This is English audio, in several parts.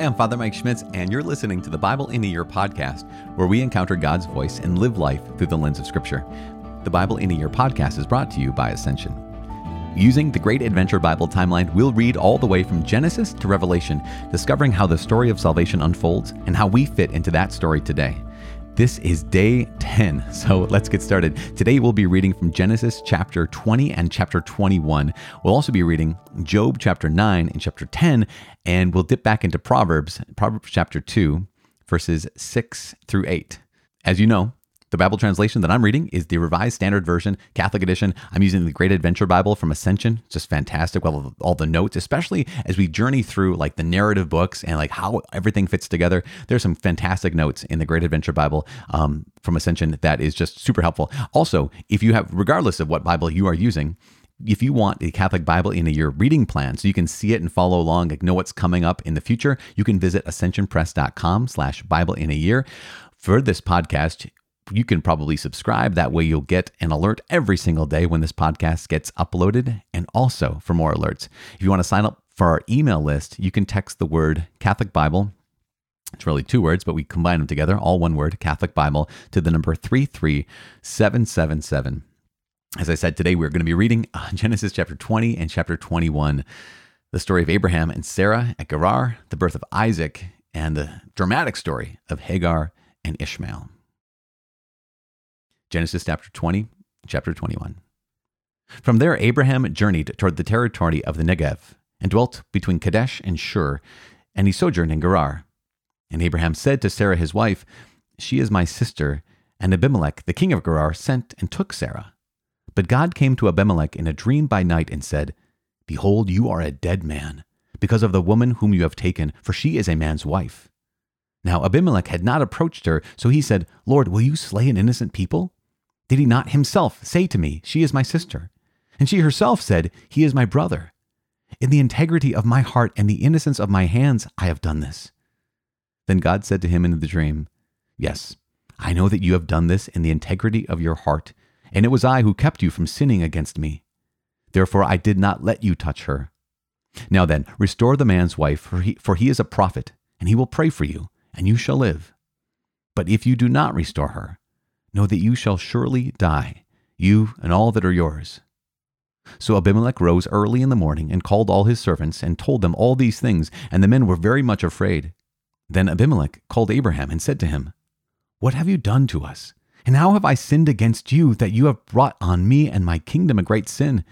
Hi, I'm Father Mike Schmitz, and you're listening to the Bible in a Year podcast, where we encounter God's voice and live life through the lens of Scripture. The Bible in a Year podcast is brought to you by Ascension. Using the Great Adventure Bible timeline, we'll read all the way from Genesis to Revelation, discovering how the story of salvation unfolds and how we fit into that story today. This is day 10, so let's get started. Today we'll be reading from Genesis chapter 20 and chapter 21. We'll also be reading Job chapter 9 and chapter 10, and we'll dip back into Proverbs, Proverbs chapter 2, verses 6 through 8. As you know, the Bible translation that I'm reading is the Revised Standard Version, Catholic Edition. I'm using the Great Adventure Bible from Ascension. It's just fantastic. Well, all the notes, especially as we journey through like the narrative books and like how everything fits together. There's some fantastic notes in the Great Adventure Bible um, from Ascension that is just super helpful. Also, if you have, regardless of what Bible you are using, if you want a Catholic Bible in a year reading plan so you can see it and follow along, like know what's coming up in the future, you can visit ascensionpress.com slash Bible in a year. For this podcast, you can probably subscribe. That way, you'll get an alert every single day when this podcast gets uploaded, and also for more alerts. If you want to sign up for our email list, you can text the word Catholic Bible. It's really two words, but we combine them together, all one word, Catholic Bible, to the number 33777. As I said, today we're going to be reading uh, Genesis chapter 20 and chapter 21, the story of Abraham and Sarah at Gerar, the birth of Isaac, and the dramatic story of Hagar and Ishmael. Genesis chapter 20, chapter 21. From there, Abraham journeyed toward the territory of the Negev and dwelt between Kadesh and Shur, and he sojourned in Gerar. And Abraham said to Sarah his wife, She is my sister. And Abimelech, the king of Gerar, sent and took Sarah. But God came to Abimelech in a dream by night and said, Behold, you are a dead man, because of the woman whom you have taken, for she is a man's wife. Now Abimelech had not approached her, so he said, Lord, will you slay an innocent people? Did he not himself say to me, She is my sister? And she herself said, He is my brother. In the integrity of my heart and the innocence of my hands, I have done this. Then God said to him in the dream, Yes, I know that you have done this in the integrity of your heart, and it was I who kept you from sinning against me. Therefore I did not let you touch her. Now then, restore the man's wife, for he, for he is a prophet, and he will pray for you, and you shall live. But if you do not restore her, know that you shall surely die, you and all that are yours. So Abimelech rose early in the morning and called all his servants and told them all these things, and the men were very much afraid. Then Abimelech called Abraham and said to him, What have you done to us? And how have I sinned against you that you have brought on me and my kingdom a great sin?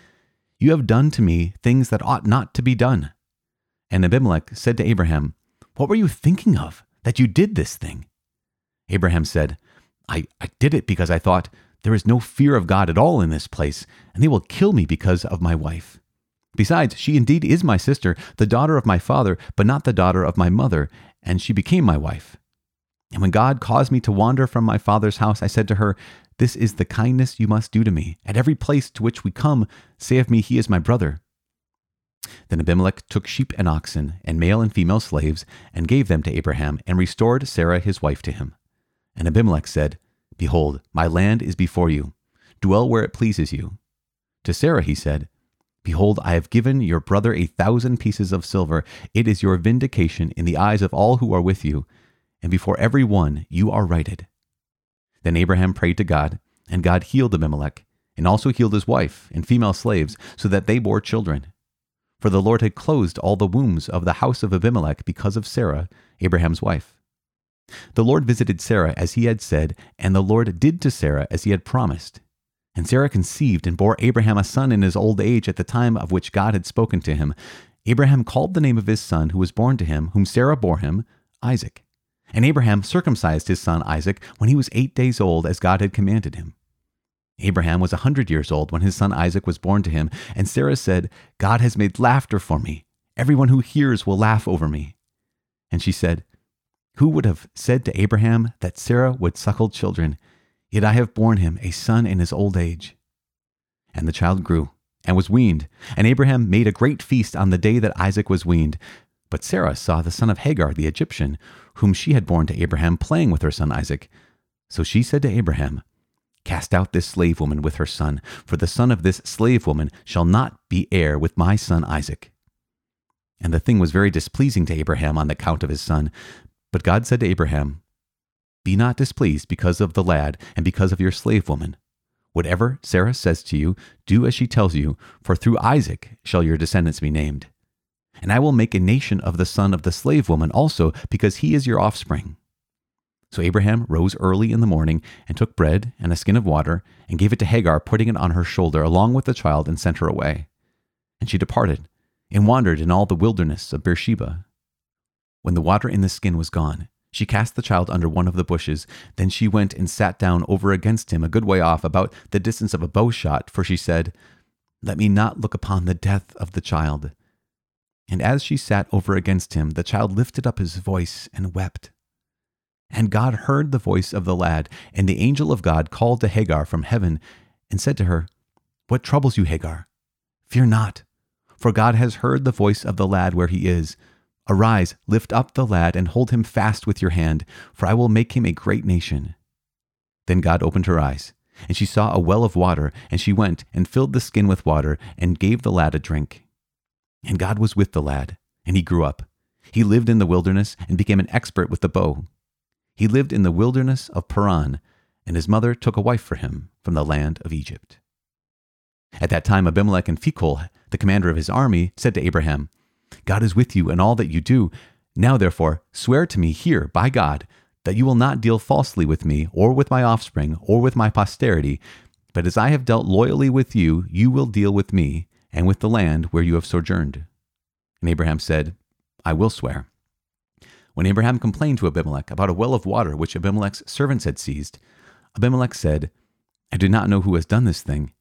You have done to me things that ought not to be done. And Abimelech said to Abraham, What were you thinking of that you did this thing? Abraham said, I, I did it because I thought, there is no fear of God at all in this place, and they will kill me because of my wife. Besides, she indeed is my sister, the daughter of my father, but not the daughter of my mother, and she became my wife. And when God caused me to wander from my father's house, I said to her, This is the kindness you must do to me. At every place to which we come, say of me, He is my brother. Then Abimelech took sheep and oxen, and male and female slaves, and gave them to Abraham, and restored Sarah his wife to him. And Abimelech said, Behold, my land is before you. Dwell where it pleases you. To Sarah he said, Behold, I have given your brother a thousand pieces of silver. It is your vindication in the eyes of all who are with you, and before every one you are righted. Then Abraham prayed to God, and God healed Abimelech, and also healed his wife and female slaves, so that they bore children. For the Lord had closed all the wombs of the house of Abimelech because of Sarah, Abraham's wife. The Lord visited Sarah as he had said, and the Lord did to Sarah as he had promised. And Sarah conceived and bore Abraham a son in his old age at the time of which God had spoken to him. Abraham called the name of his son who was born to him, whom Sarah bore him, Isaac. And Abraham circumcised his son Isaac when he was eight days old, as God had commanded him. Abraham was a hundred years old when his son Isaac was born to him, and Sarah said, God has made laughter for me. Everyone who hears will laugh over me. And she said, who would have said to Abraham that Sarah would suckle children? Yet I have borne him a son in his old age. And the child grew and was weaned, and Abraham made a great feast on the day that Isaac was weaned. But Sarah saw the son of Hagar the Egyptian, whom she had borne to Abraham, playing with her son Isaac. So she said to Abraham, Cast out this slave woman with her son, for the son of this slave woman shall not be heir with my son Isaac. And the thing was very displeasing to Abraham on the account of his son. But God said to Abraham, Be not displeased because of the lad and because of your slave woman. Whatever Sarah says to you, do as she tells you, for through Isaac shall your descendants be named. And I will make a nation of the son of the slave woman also, because he is your offspring. So Abraham rose early in the morning and took bread and a skin of water and gave it to Hagar, putting it on her shoulder along with the child, and sent her away. And she departed and wandered in all the wilderness of Beersheba. When the water in the skin was gone, she cast the child under one of the bushes. Then she went and sat down over against him a good way off, about the distance of a bow shot, for she said, Let me not look upon the death of the child. And as she sat over against him, the child lifted up his voice and wept. And God heard the voice of the lad, and the angel of God called to Hagar from heaven and said to her, What troubles you, Hagar? Fear not, for God has heard the voice of the lad where he is. Arise, lift up the lad, and hold him fast with your hand, for I will make him a great nation. Then God opened her eyes, and she saw a well of water, and she went and filled the skin with water, and gave the lad a drink. And God was with the lad, and he grew up. He lived in the wilderness and became an expert with the bow. He lived in the wilderness of Paran, and his mother took a wife for him from the land of Egypt. At that time, Abimelech and Phicol, the commander of his army, said to Abraham, God is with you in all that you do. Now, therefore, swear to me here by God that you will not deal falsely with me, or with my offspring, or with my posterity, but as I have dealt loyally with you, you will deal with me, and with the land where you have sojourned. And Abraham said, I will swear. When Abraham complained to Abimelech about a well of water which Abimelech's servants had seized, Abimelech said, I do not know who has done this thing.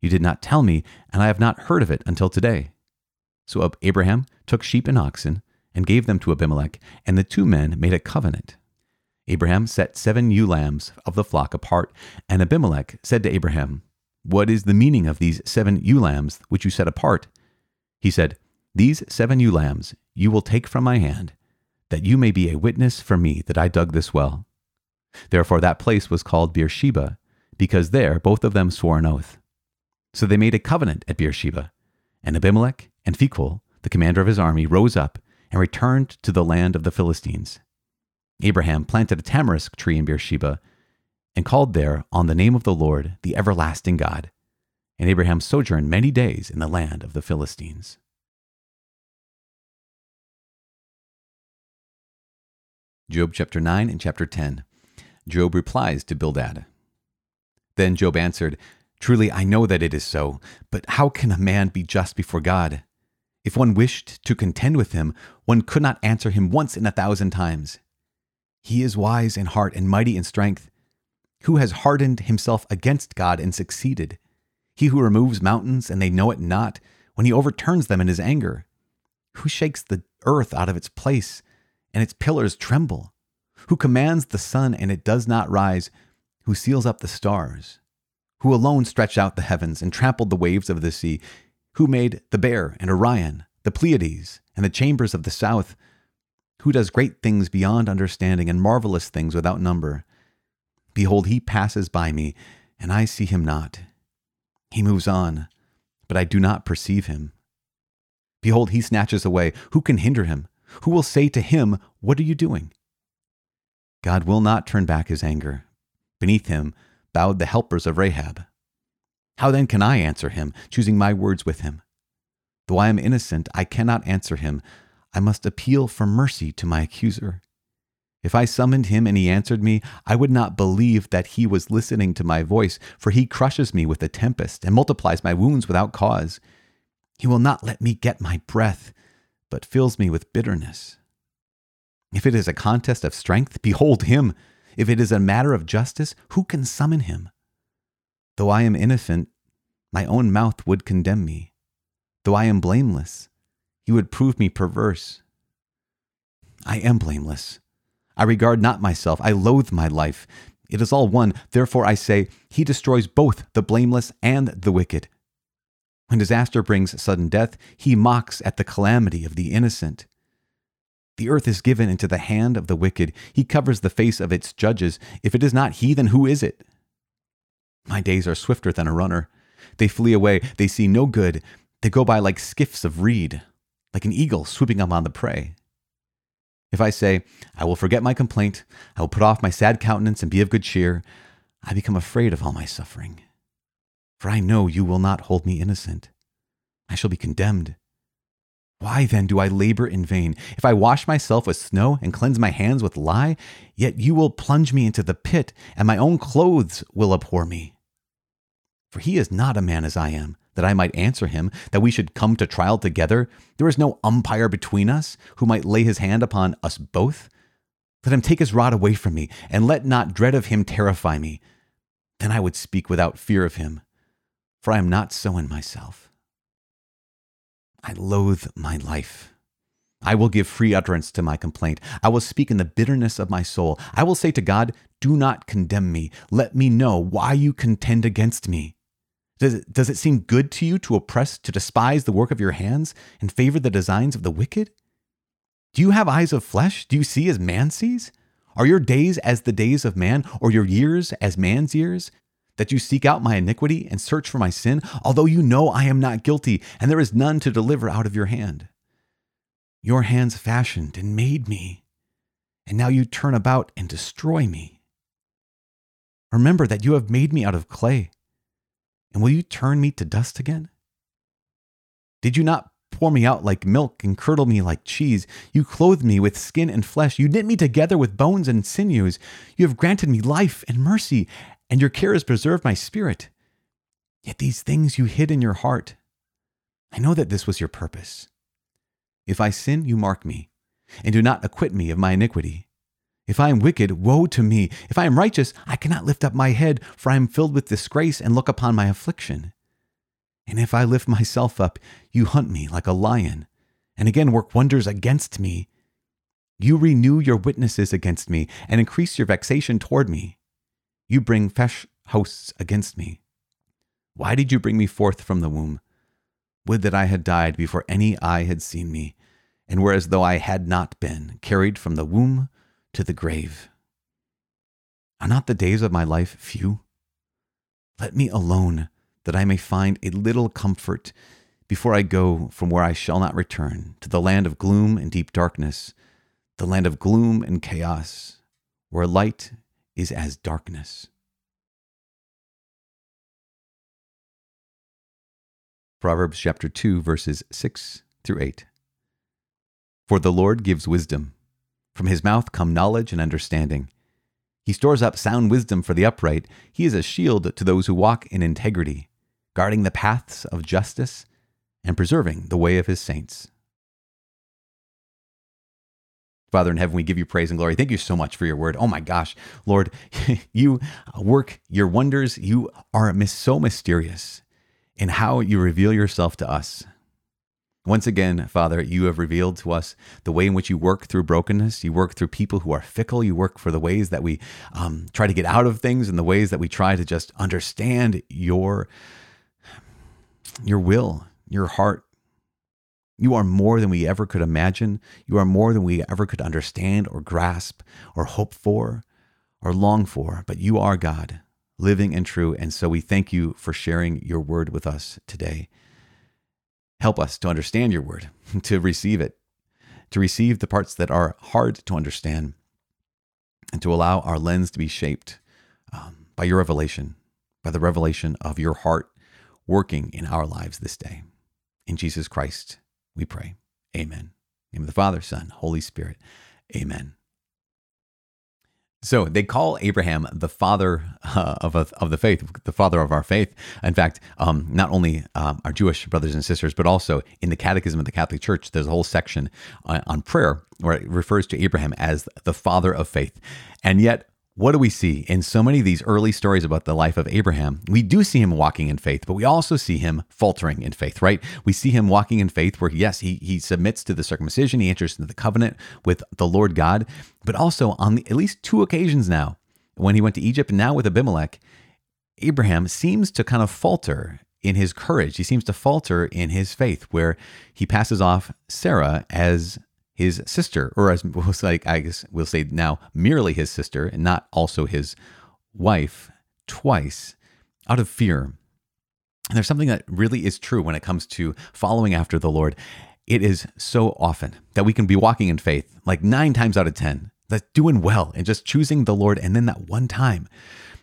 You did not tell me, and I have not heard of it until today. So Abraham took sheep and oxen and gave them to Abimelech, and the two men made a covenant. Abraham set seven ewe lambs of the flock apart, and Abimelech said to Abraham, What is the meaning of these seven ewe lambs which you set apart? He said, These seven ewe lambs you will take from my hand, that you may be a witness for me that I dug this well. Therefore that place was called Beersheba, because there both of them swore an oath. So they made a covenant at Beersheba, and Abimelech and Phicol, the commander of his army, rose up and returned to the land of the Philistines. Abraham planted a tamarisk tree in Beersheba and called there on the name of the Lord, the everlasting God. And Abraham sojourned many days in the land of the Philistines. Job chapter 9 and chapter 10. Job replies to Bildad. Then Job answered, Truly I know that it is so, but how can a man be just before God? If one wished to contend with him, one could not answer him once in a thousand times. He is wise in heart and mighty in strength. Who has hardened himself against God and succeeded? He who removes mountains and they know it not, when he overturns them in his anger. Who shakes the earth out of its place and its pillars tremble, who commands the sun and it does not rise, who seals up the stars, who alone stretched out the heavens and trampled the waves of the sea, who made the bear and Orion, the Pleiades, and the chambers of the south, who does great things beyond understanding and marvelous things without number. Behold, he passes by me, and I see him not. He moves on, but I do not perceive him. Behold, he snatches away. Who can hinder him? who will say to him, What are you doing? God will not turn back his anger. Beneath him bowed the helpers of Rahab. How then can I answer him, choosing my words with him? Though I am innocent, I cannot answer him. I must appeal for mercy to my accuser. If I summoned him and he answered me, I would not believe that he was listening to my voice, for he crushes me with a tempest and multiplies my wounds without cause. He will not let me get my breath but fills me with bitterness. If it is a contest of strength, behold him. If it is a matter of justice, who can summon him? Though I am innocent, my own mouth would condemn me. Though I am blameless, he would prove me perverse. I am blameless. I regard not myself. I loathe my life. It is all one. Therefore I say, He destroys both the blameless and the wicked. When disaster brings sudden death, he mocks at the calamity of the innocent. The earth is given into the hand of the wicked. He covers the face of its judges. If it is not he, then who is it? My days are swifter than a runner. They flee away. They see no good. They go by like skiffs of reed. like an eagle swooping upon the prey. If I say, I will forget my complaint, I will put off my sad countenance and be of good cheer, I become afraid of all my suffering. For I know you will not hold me innocent. I shall be condemned. Why then do I labor in vain? If I wash myself with snow and cleanse my hands with lye, yet you will plunge me into the pit, and my own clothes will abhor me. For he is not a man as I am, that I might answer him, that we should come to trial together. There is no umpire between us who might lay his hand upon us both. Let him take his rod away from me, and let not dread of him terrify me. Then I would speak without fear of him, for I am not so in myself. I loathe my life. I will give free utterance to my complaint. I will speak in the bitterness of my soul. I will say to God, Do not condemn me. Let me know why you contend against me. Does it, does it seem good to you to oppress, to despise the work of your hands and favor the designs of the wicked? Do you have eyes of flesh? Do you see as man sees? Are your days as the days of man, or your years as man's years? That you seek out my iniquity and search for my sin, although you know I am not guilty, and there is none to deliver out of your hand. Your hands fashioned and made me, and now you turn about and destroy me. Remember that you have made me out of clay and will you turn me to dust again? Did you not pour me out like milk and curdle me like cheese? You clothed me with skin and flesh. You knit me together with bones and sinews. You have granted me life and mercy, and your care has preserved my spirit. Yet these things you hid in your heart. I know that this was your purpose. If I sin, you mark me, and do not acquit me of my iniquity. If I am wicked, woe to me. If I am righteous, I cannot lift up my head, for I am filled with disgrace and look upon my affliction. And if I lift myself up, you hunt me like a lion, and again work wonders against me. You renew your witnesses against me, and increase your vexation toward me. You bring fresh hosts against me. Why did you bring me forth from the womb? Would that I had died before any eye had seen me, and were as though I had not been carried from the womb to the grave. Are not the days of my life few? Let me alone, that I may find a little comfort before I go from where I shall not return to the land of gloom and deep darkness, the land of gloom and chaos, where light is as darkness. Proverbs chapter 2, verses 6 through 8. For the Lord gives wisdom from his mouth come knowledge and understanding. He stores up sound wisdom for the upright. He is a shield to those who walk in integrity, guarding the paths of justice and preserving the way of his saints. Father in heaven, we give you praise and glory. Thank you so much for your word. Oh my gosh, Lord, you work your wonders. You are so mysterious in how you reveal yourself to us. Once again, Father, you have revealed to us the way in which you work through brokenness. You work through people who are fickle. You work for the ways that we um, try to get out of things and the ways that we try to just understand your, your will, your heart. You are more than we ever could imagine. You are more than we ever could understand or grasp or hope for or long for. But you are God, living and true. And so we thank you for sharing your word with us today. Help us to understand your word, to receive it, to receive the parts that are hard to understand, and to allow our lens to be shaped um, by your revelation, by the revelation of your heart working in our lives this day. In Jesus Christ, we pray. Amen. In the name of the Father, Son, Holy Spirit. Amen. So they call Abraham the father uh, of, a, of the faith, the father of our faith. In fact, um, not only um, our Jewish brothers and sisters, but also in the Catechism of the Catholic Church, there's a whole section on, on prayer where it refers to Abraham as the father of faith. And yet, what do we see in so many of these early stories about the life of Abraham? We do see him walking in faith, but we also see him faltering in faith, right? We see him walking in faith where, yes, he, he submits to the circumcision, he enters into the covenant with the Lord God, but also on the, at least two occasions now, when he went to Egypt and now with Abimelech, Abraham seems to kind of falter in his courage. He seems to falter in his faith, where he passes off Sarah as his sister, or as we'll say, I guess we'll say now, merely his sister, and not also his wife, twice, out of fear. And there's something that really is true when it comes to following after the Lord. it is so often that we can be walking in faith, like nine times out of 10, that's doing well and just choosing the Lord. And then that one time,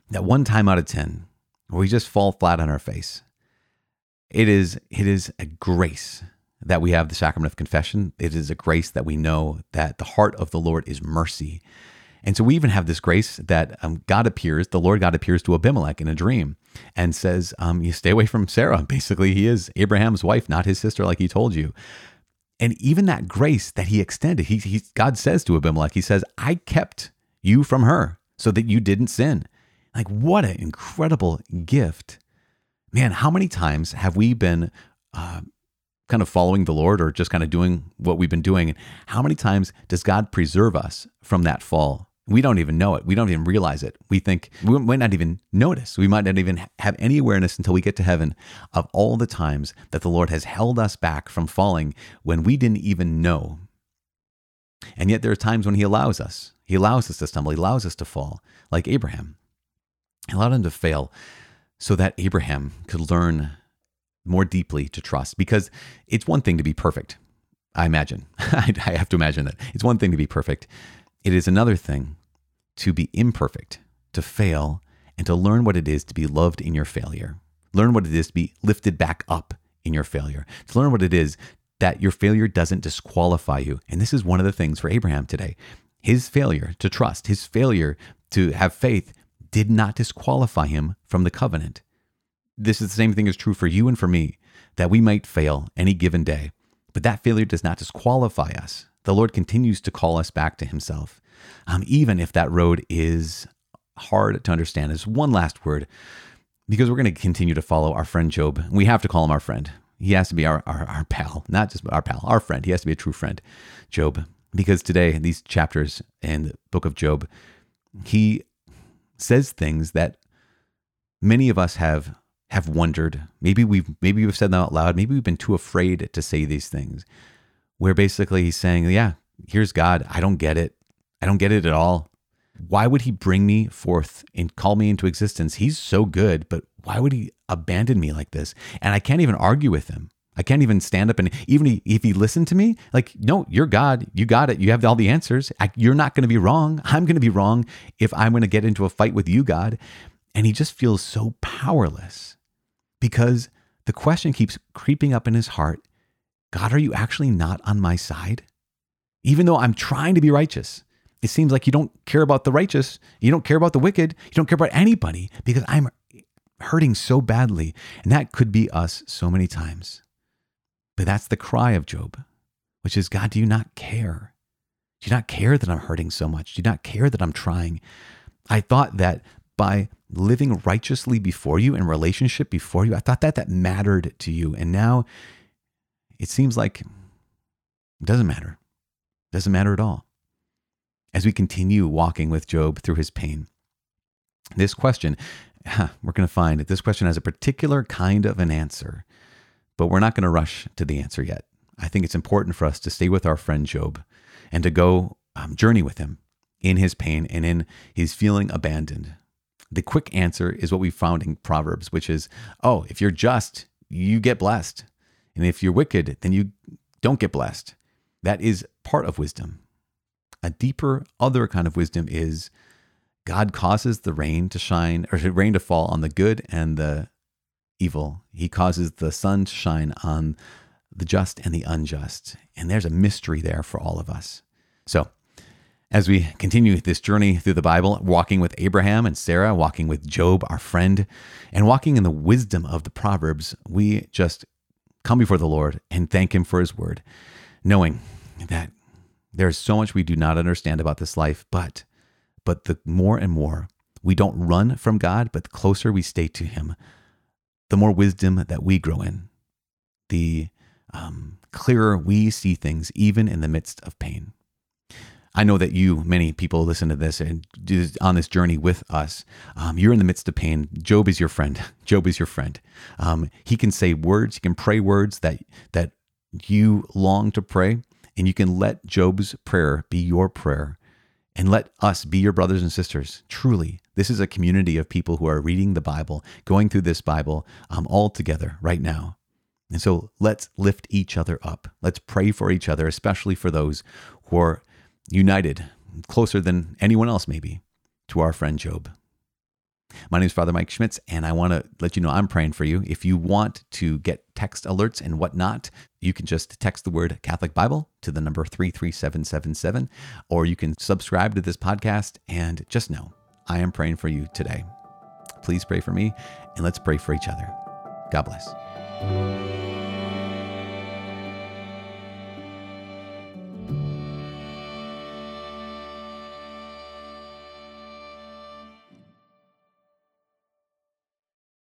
that one time out of 10, where we just fall flat on our face. It is, it is a grace that we have the sacrament of confession. It is a grace that we know that the heart of the Lord is mercy. And so we even have this grace that um, God appears, the Lord God appears to Abimelech in a dream and says, um, You stay away from Sarah. Basically, he is Abraham's wife, not his sister, like he told you. And even that grace that he extended, he, he, God says to Abimelech, He says, I kept you from her so that you didn't sin. Like, what an incredible gift. Man, how many times have we been uh, kind of following the Lord or just kind of doing what we've been doing? And how many times does God preserve us from that fall? We don't even know it. We don't even realize it. We think we might not even notice. We might not even have any awareness until we get to heaven of all the times that the Lord has held us back from falling when we didn't even know. And yet there are times when He allows us. He allows us to stumble. He allows us to fall, like Abraham. He allowed him to fail so that Abraham could learn more deeply to trust. Because it's one thing to be perfect. I imagine. I have to imagine that. It's one thing to be perfect. It is another thing to be imperfect, to fail, and to learn what it is to be loved in your failure. Learn what it is to be lifted back up in your failure. To learn what it is that your failure doesn't disqualify you. And this is one of the things for Abraham today. His failure to trust, his failure to have faith did not disqualify him from the covenant. This is the same thing is true for you and for me, that we might fail any given day, but that failure does not disqualify us. The Lord continues to call us back to himself, um, even if that road is hard to understand. Is one last word, because we're going to continue to follow our friend Job. We have to call him our friend. He has to be our, our, our pal, not just our pal, our friend. He has to be a true friend, Job. Because today, in these chapters in the book of Job, he says things that many of us have have wondered. Maybe we've maybe we've said them out loud. Maybe we've been too afraid to say these things. Where basically he's saying, "Yeah, here's God. I don't get it. I don't get it at all. Why would he bring me forth and call me into existence? He's so good, but why would he abandon me like this? And I can't even argue with him. I can't even stand up and even if he listened to me, like, no, you're God. You got it. You have all the answers. I, you're not going to be wrong. I'm going to be wrong if I'm going to get into a fight with you, God. And he just feels so powerless because the question keeps creeping up in his heart God, are you actually not on my side? Even though I'm trying to be righteous, it seems like you don't care about the righteous. You don't care about the wicked. You don't care about anybody because I'm hurting so badly. And that could be us so many times. But that's the cry of Job, which is God, do you not care? Do you not care that I'm hurting so much? Do you not care that I'm trying? I thought that by living righteously before you in relationship before you, I thought that that mattered to you. And now it seems like it doesn't matter. It doesn't matter at all. As we continue walking with Job through his pain, this question, we're going to find that this question has a particular kind of an answer but we're not going to rush to the answer yet. I think it's important for us to stay with our friend Job and to go um, journey with him in his pain and in his feeling abandoned. The quick answer is what we found in Proverbs, which is oh, if you're just, you get blessed. And if you're wicked, then you don't get blessed. That is part of wisdom. A deeper, other kind of wisdom is God causes the rain to shine or the rain to fall on the good and the evil. He causes the sun to shine on the just and the unjust. And there's a mystery there for all of us. So, as we continue this journey through the Bible, walking with Abraham and Sarah, walking with Job, our friend, and walking in the wisdom of the Proverbs, we just come before the Lord and thank Him for His word, knowing that there's so much we do not understand about this life, but but the more and more we don't run from God, but the closer we stay to Him, the more wisdom that we grow in, the um, clearer we see things, even in the midst of pain. I know that you, many people listen to this and on this journey with us. Um, you're in the midst of pain. Job is your friend. Job is your friend. Um, he can say words. He can pray words that that you long to pray, and you can let Job's prayer be your prayer, and let us be your brothers and sisters. Truly, this is a community of people who are reading the Bible, going through this Bible um, all together right now. And so let's lift each other up. Let's pray for each other, especially for those who are united, closer than anyone else, maybe, to our friend Job. My name is Father Mike Schmitz, and I want to let you know I'm praying for you. If you want to get text alerts and whatnot, you can just text the word Catholic Bible to the number 33777, or you can subscribe to this podcast and just know I am praying for you today. Please pray for me, and let's pray for each other. God bless.